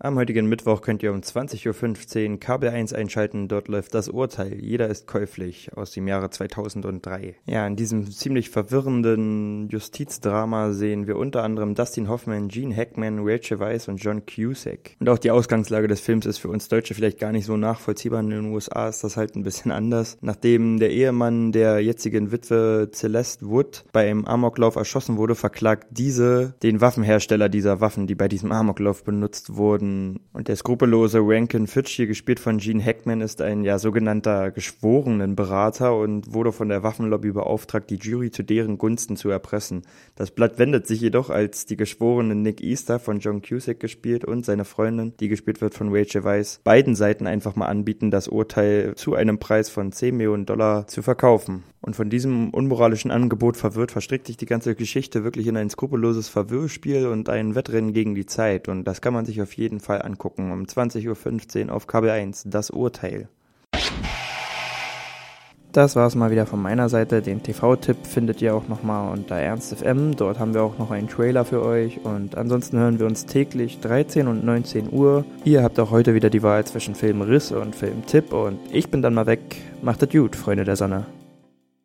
Am heutigen Mittwoch könnt ihr um 20.15 Uhr Kabel 1 einschalten. Dort läuft das Urteil. Jeder ist käuflich aus dem Jahre 2003. Ja, in diesem ziemlich verwirrenden Justizdrama sehen wir unter anderem Dustin Hoffman, Gene Hackman, Rachel Weisz und John Cusack. Und auch die Ausgangslage des Films ist für uns Deutsche vielleicht gar nicht so nachvollziehbar. In den USA ist das halt ein bisschen anders. Nachdem der Ehemann der jetzigen Witwe Celeste Wood beim Amoklauf erschossen wurde, verklagt diese den Waffenhersteller dieser Waffen, die bei diesem Amoklauf benutzt wurden und der skrupellose Rankin Fitch, hier gespielt von Gene Hackman, ist ein ja sogenannter Geschworenenberater und wurde von der Waffenlobby beauftragt, die Jury zu deren Gunsten zu erpressen. Das Blatt wendet sich jedoch, als die geschworenen Nick Easter von John Cusack gespielt und seine Freundin, die gespielt wird von Rachel Weisz, beiden Seiten einfach mal anbieten, das Urteil zu einem Preis von 10 Millionen Dollar zu verkaufen. Und von diesem unmoralischen Angebot verwirrt verstrickt sich die ganze Geschichte wirklich in ein skrupelloses Verwirrspiel und ein Wettrennen gegen die Zeit. Und das kann man sich auf jeden Fall angucken. Um 20.15 Uhr auf Kabel 1. Das Urteil. Das war's mal wieder von meiner Seite. Den TV-Tipp findet ihr auch nochmal unter Ernst.fm. Dort haben wir auch noch einen Trailer für euch. Und ansonsten hören wir uns täglich 13 und 19 Uhr. Ihr habt auch heute wieder die Wahl zwischen Filmriss und Filmtipp. Und ich bin dann mal weg. Macht es gut, Freunde der Sonne.